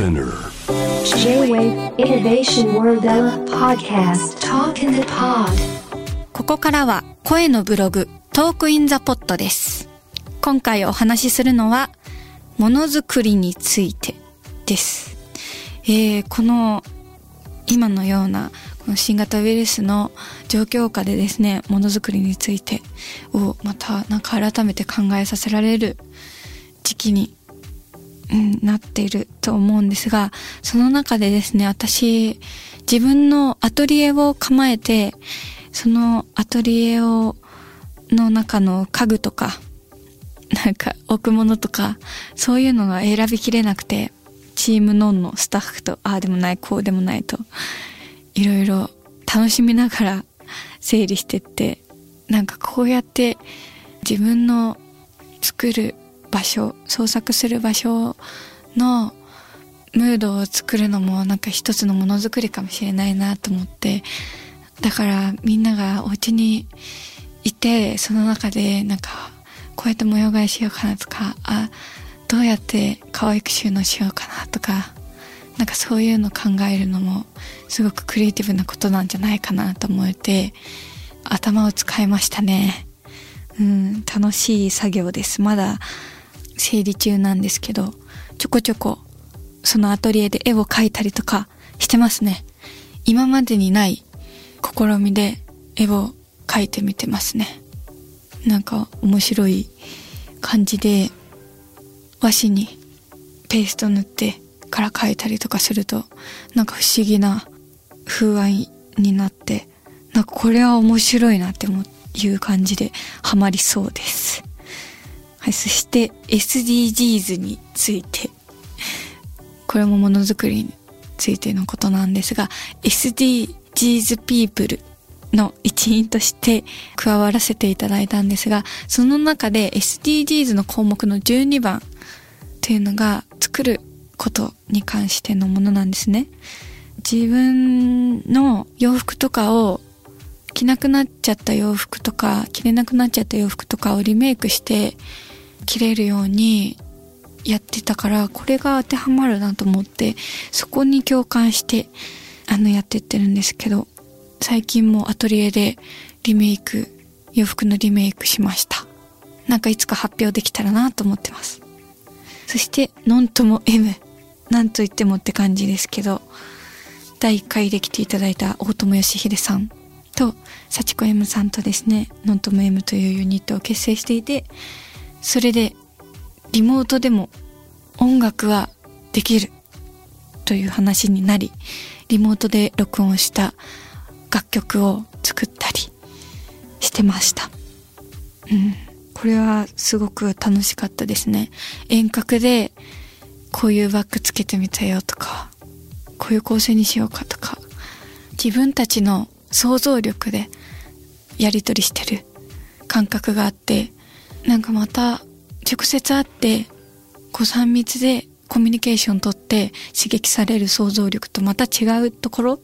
Spinner J-Wave Innovation World Podcast Talk in the Pod ここからは声のブログトークインザポットです。今回お話しするのはものづくりについてです。えー、この今のようなこの新型ウイルスの状況下でですね、ものづくりについてをまたなんか改めて考えさせられる時期に、なっていると思うんですが、その中でですね、私、自分のアトリエを構えて、そのアトリエを、の中の家具とか、なんか置くものとか、そういうのが選びきれなくて、チームノンのスタッフと、ああでもない、こうでもないと、いろいろ楽しみながら整理してって、なんかこうやって自分の作る場所、創作する場所のムードを作るのもなんか一つのものづくりかもしれないなと思って、だからみんながお家にいて、その中でなんかこうやって模様替えしようかなとか、あ、どうやって可愛く収納しようかなとか、なんかそういうの考えるのもすごくクリエイティブなことなんじゃないかなと思えて、頭を使いましたね。うん、楽しい作業です。まだ整理中なんですけど、ちょこちょこそのアトリエで絵を描いたりとかしてますね。今までにない試みで絵を描いてみてますね。なんか面白い感じで和紙にペースト塗ってから描いたりとかするとなんか不思議な風合いになってなんかこれは面白いなっていう感じでハマりそうです。はい、そして SDGs について。これもものづくりについてのことなんですが SDGs ピープルの一員として加わらせていただいたんですがその中で SDGs の項目の12番というのが作ることに関してのものなんですね。自分の洋服とかを着なくなっちゃった洋服とか着れなくなっちゃった洋服とかをリメイクして着れるようにやってたからこれが当てはまるなと思ってそこに共感してあのやってってるんですけど最近もアトリエでリメイク洋服のリメイクしました。なんかいつか発表できたらなと思ってます。そしてノンとも M なんと言ってもって感じですけど第1回で来ていただいた大友義秀さんと幸子 M さんとですねノンとも M というユニットを結成していてそれでリモートでも音楽はできるという話になりリモートで録音した楽曲を作ったりしてました。うん。これはすごく楽しかったですね。遠隔でこういうバッグつけてみたよとかこういう構成にしようかとか自分たちの想像力でやり取りしてる感覚があってなんかまた直接会ってこう3密でコミュニケーション取って刺激される想像力とまた違うところ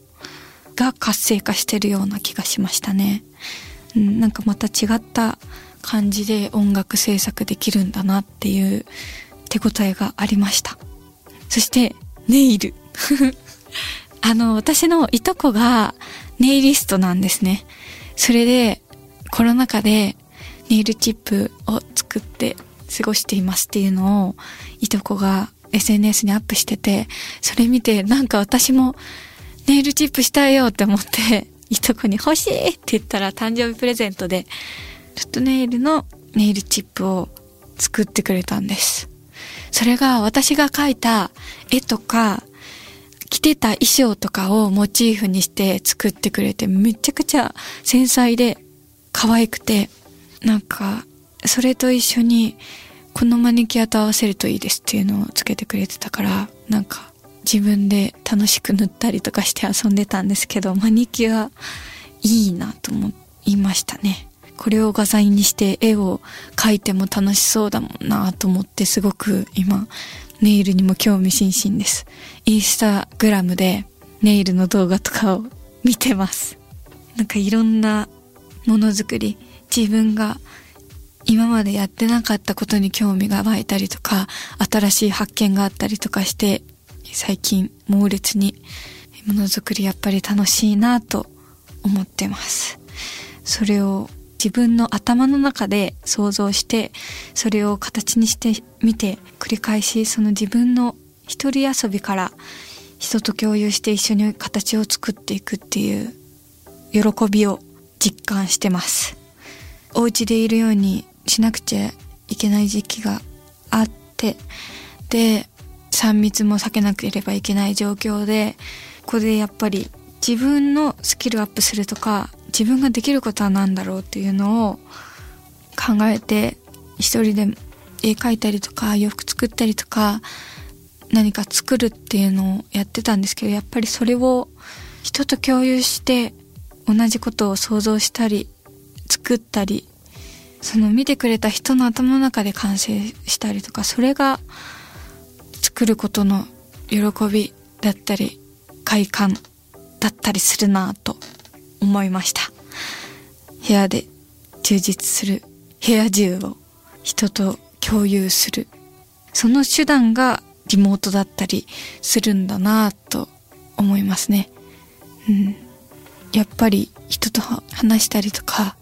が活性化してるような気がしましたね。うん、なんかまた違った感じで音楽制作できるんだなっていう手応えがありました。そして、ネイル。あの、私のいとこがネイリストなんですね。それで、コロナ禍でネイルチップを作って過ごしていますっていうのを、いとこが SNS にアップしてて、それ見て、なんか私もネイルチップしたいよって思って、いとこに欲しいって言ったら誕生日プレゼントで、ちょっとネイルのネイルチップを作ってくれたんです。それが私が描いた絵とか、着てた衣装とかをモチーフにして作ってくれて、めちゃくちゃ繊細で可愛くて、なんか、それと一緒に、このマニキュアと合わせるといいですっていうのをつけてくれてたから、なんか、自分で楽しく塗ったりとかして遊んでたんですけど、マニキュアいいなと思いましたね。これを画材にして絵を描いても楽しそうだもんなと思ってすごく今ネイルにも興味津々です。インスタグラムでネイルの動画とかを見てます。なんかいろんなものづくり、自分が今までやってなかったことに興味が湧いたりとか、新しい発見があったりとかして、最近猛烈にものづくりやっぱり楽しいなと思ってます。それを自分の頭の中で想像してそれを形にしてみて繰り返しその自分の一人遊びから人と共有して一緒に形を作っていくっていう喜びを実感してますお家でいるようにしなくちゃいけない時期があってで3密も避けなければいけない状況でここでやっぱり自分のスキルアップするとか自分ができることは何だろうっていうのを考えて一人で絵描いたりとか洋服作ったりとか何か作るっていうのをやってたんですけどやっぱりそれを人と共有して同じことを想像したり作ったりその見てくれた人の頭の中で完成したりとかそれが作ることの喜びだったり快感だったりするなと思いました。部屋で充実する部屋中を人と共有する。その手段がリモートだったりするんだなと思いますね。うん。やっぱり人と話したりとか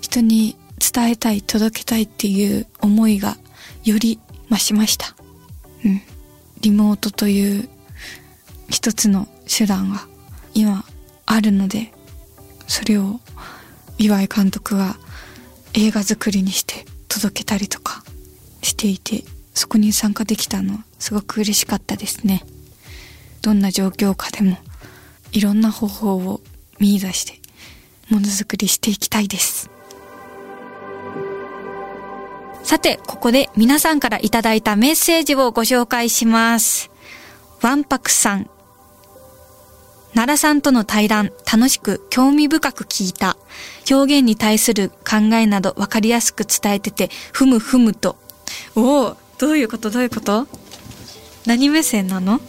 人に伝えたい届けたいっていう思いがより増しました。うん。リモートという一つの手段が今あるのでそれを岩井監督は映画作りにして届けたりとかしていてそこに参加できたのはすごく嬉しかったですね。どんな状況下でもいろんな方法を見出してものづくりしていきたいです。さてここで皆さんからいただいたメッセージをご紹介しますワンパクさん奈良さんとの対談、楽しく興味深く聞いた。表現に対する考えなど分かりやすく伝えてて、ふむふむと。おお、どういうことどういうこと？何目線なの？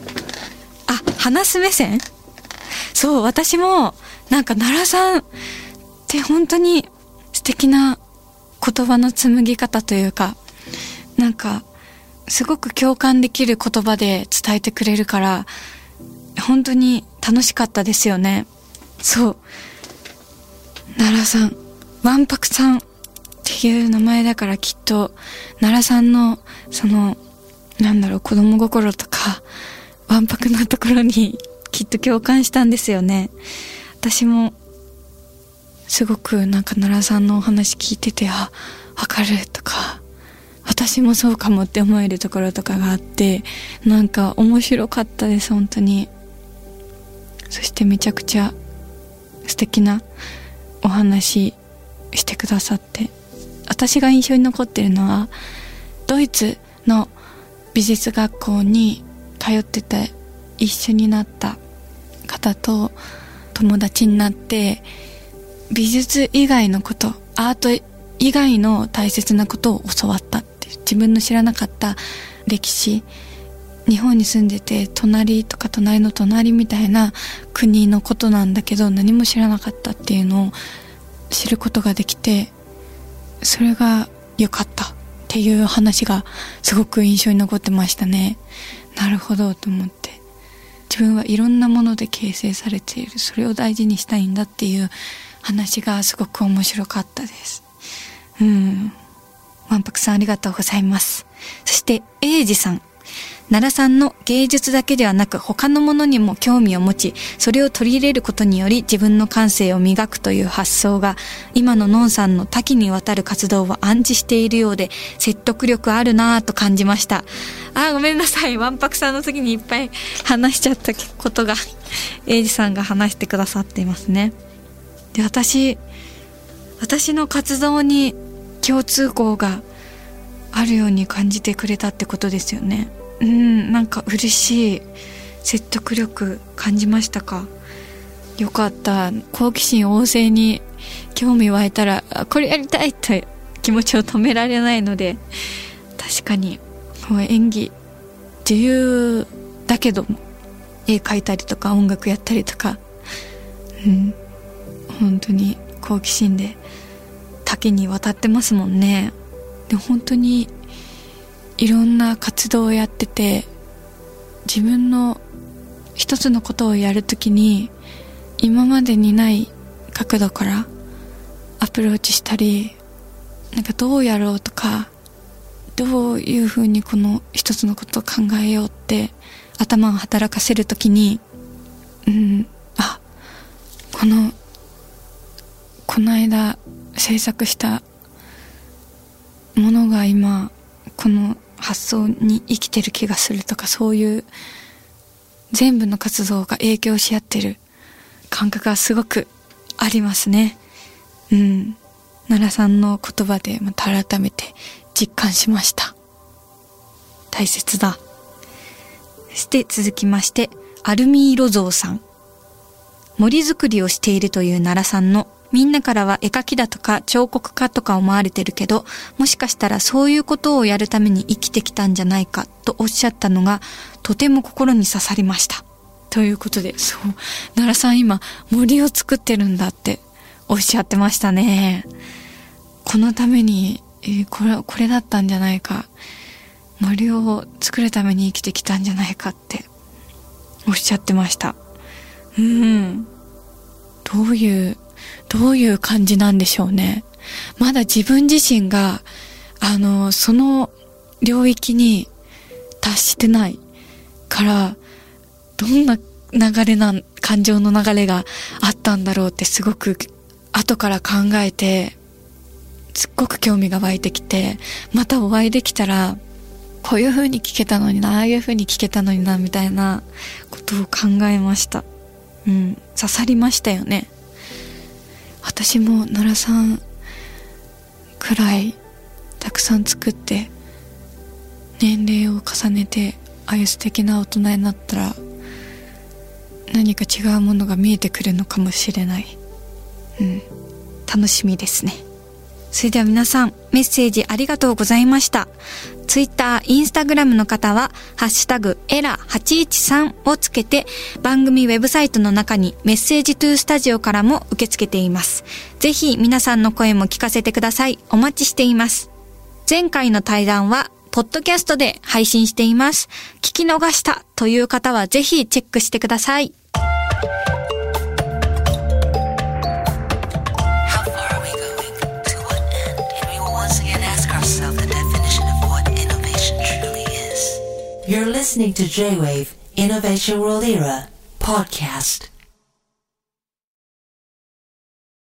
あ、話す目線？そう、私も、なんか奈良さんって本当に素敵な言葉の紡ぎ方というか、なんか、すごく共感できる言葉で伝えてくれるから、本当に楽しかったですよね。そう。奈良さん、わんぱくさんっていう名前だからきっと、奈良さんの、その、なんだろう、子供心とか、わんぱくなところにきっと共感したんですよね。私も、すごくなんか奈良さんのお話聞いてて、あ、わかるとか、私もそうかもって思えるところとかがあって、なんか面白かったです、本当に。そしてめちゃくちゃ素敵なお話してくださって私が印象に残ってるのはドイツの美術学校に通ってて一緒になった方と友達になって美術以外のことアート以外の大切なことを教わったって自分の知らなかった歴史日本に住んでて隣とか隣の隣みたいな国のことなんだけど何も知らなかったっていうのを知ることができてそれが良かったっていう話がすごく印象に残ってましたね。なるほどと思って。自分はいろんなもので形成されている。それを大事にしたいんだっていう話がすごく面白かったですうんわんぱくさんありがとうございますそして英二さん奈良さんの芸術だけではなく他のものにも興味を持ち、それを取り入れることにより自分の感性を磨くという発想が、今ののんさんの多岐にわたる活動を暗示しているようで、説得力あるなぁと感じました。あ、ごめんなさい。わんぱくさんの時にいっぱい話しちゃったことが、エイジさんが話してくださっていますね。で、私、私の活動に共通項があるように感じてくれたってことですよね。うんなんか嬉しい説得力感じましたか？よかった。好奇心旺盛に興味湧いたらこれやりたいと気持ちを止められないので確かに演技自由だけども絵描いたりとか音楽やったりとか。うん。本当に好奇心で多岐にわたってますもんね。で本当にいろんな活動をやってて自分の一つのことをやるときに今までにない角度からアプローチしたりなんかどうやろうとかどういうふうにこの一つのことを考えようって頭を働かせるときにうんあこのこの間制作したものが今この発想に生きてる気がするとかそういう全部の活動が影響し合ってる感覚がすごくありますね。うん。奈良さんの言葉でまた改めて実感しました。大切だ。そして続きまして、アルミ色像さん。森作りをしているという奈良さんのみんなからは絵描きだとか彫刻家とか思われてるけど、もしかしたらそういうことをやるために生きてきたんじゃないかとおっしゃったのが、とても心に刺さりました。ということで、そう、奈良さん今森を作ってるんだっておっしゃってましたね。このために、えー、これ、これだったんじゃないか。森を作るために生きてきたんじゃないかっておっしゃってました。うん。どういうどういう感じなんでしょうね。まだ自分自身が、あの、その領域に達してないから、どんな流れな、感情の流れがあったんだろうってすごく後から考えて、すっごく興味が湧いてきて、またお会いできたら、こういう風に聞けたのにな、ああいう風に聞けたのにな、みたいなことを考えました。うん、刺さりましたよね。私も奈良さんくらいたくさん作って年齢を重ねてああいう素敵な大人になったら何か違うものが見えてくるのかもしれない。うん。楽しみですね。それでは皆さん、メッセージありがとうございました。ツイッター、インスタグラムの方は、ハッシュタグ、エラ813をつけて、番組ウェブサイトの中にメッセージトゥースタジオからも受け付けています。ぜひ皆さんの声も聞かせてください。お待ちしています。前回の対談は、ポッドキャストで配信しています。聞き逃したという方はぜひチェックしてください。Listening to J-Wave Innovation World Era podcast.